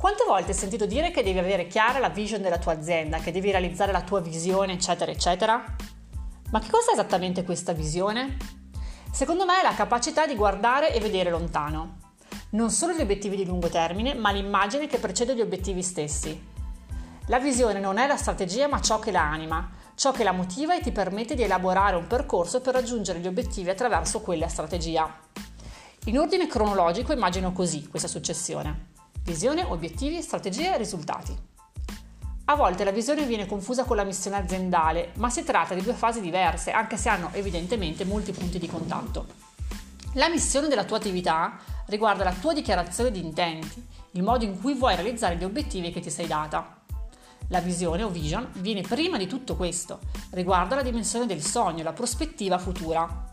Quante volte hai sentito dire che devi avere chiara la vision della tua azienda, che devi realizzare la tua visione, eccetera, eccetera? Ma che cosa è esattamente questa visione? Secondo me è la capacità di guardare e vedere lontano. Non solo gli obiettivi di lungo termine, ma l'immagine che precede gli obiettivi stessi. La visione non è la strategia, ma ciò che la anima, ciò che la motiva e ti permette di elaborare un percorso per raggiungere gli obiettivi attraverso quella strategia. In ordine cronologico immagino così questa successione. Visione, obiettivi, strategie e risultati. A volte la visione viene confusa con la missione aziendale, ma si tratta di due fasi diverse, anche se hanno evidentemente molti punti di contatto. La missione della tua attività riguarda la tua dichiarazione di intenti, il modo in cui vuoi realizzare gli obiettivi che ti sei data. La visione o vision viene prima di tutto questo, riguarda la dimensione del sogno, la prospettiva futura.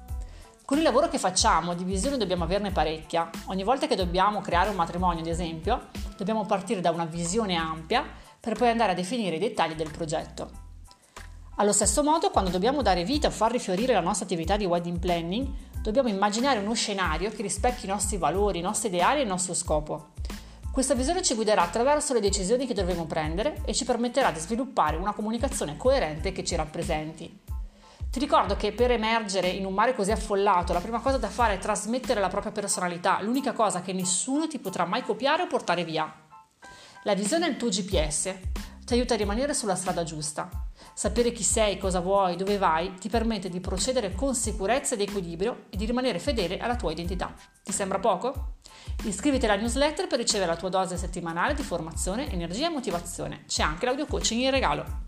Con il lavoro che facciamo di visione dobbiamo averne parecchia. Ogni volta che dobbiamo creare un matrimonio, ad esempio, dobbiamo partire da una visione ampia per poi andare a definire i dettagli del progetto. Allo stesso modo, quando dobbiamo dare vita o far rifiorire la nostra attività di wedding planning, dobbiamo immaginare uno scenario che rispecchi i nostri valori, i nostri ideali e il nostro scopo. Questa visione ci guiderà attraverso le decisioni che dovremo prendere e ci permetterà di sviluppare una comunicazione coerente che ci rappresenti. Ti ricordo che per emergere in un mare così affollato, la prima cosa da fare è trasmettere la propria personalità, l'unica cosa che nessuno ti potrà mai copiare o portare via. La visione il tuo GPS, ti aiuta a rimanere sulla strada giusta. Sapere chi sei, cosa vuoi, dove vai, ti permette di procedere con sicurezza ed equilibrio e di rimanere fedele alla tua identità. Ti sembra poco? Iscriviti alla newsletter per ricevere la tua dose settimanale di formazione, energia e motivazione. C'è anche l'audio coaching in regalo.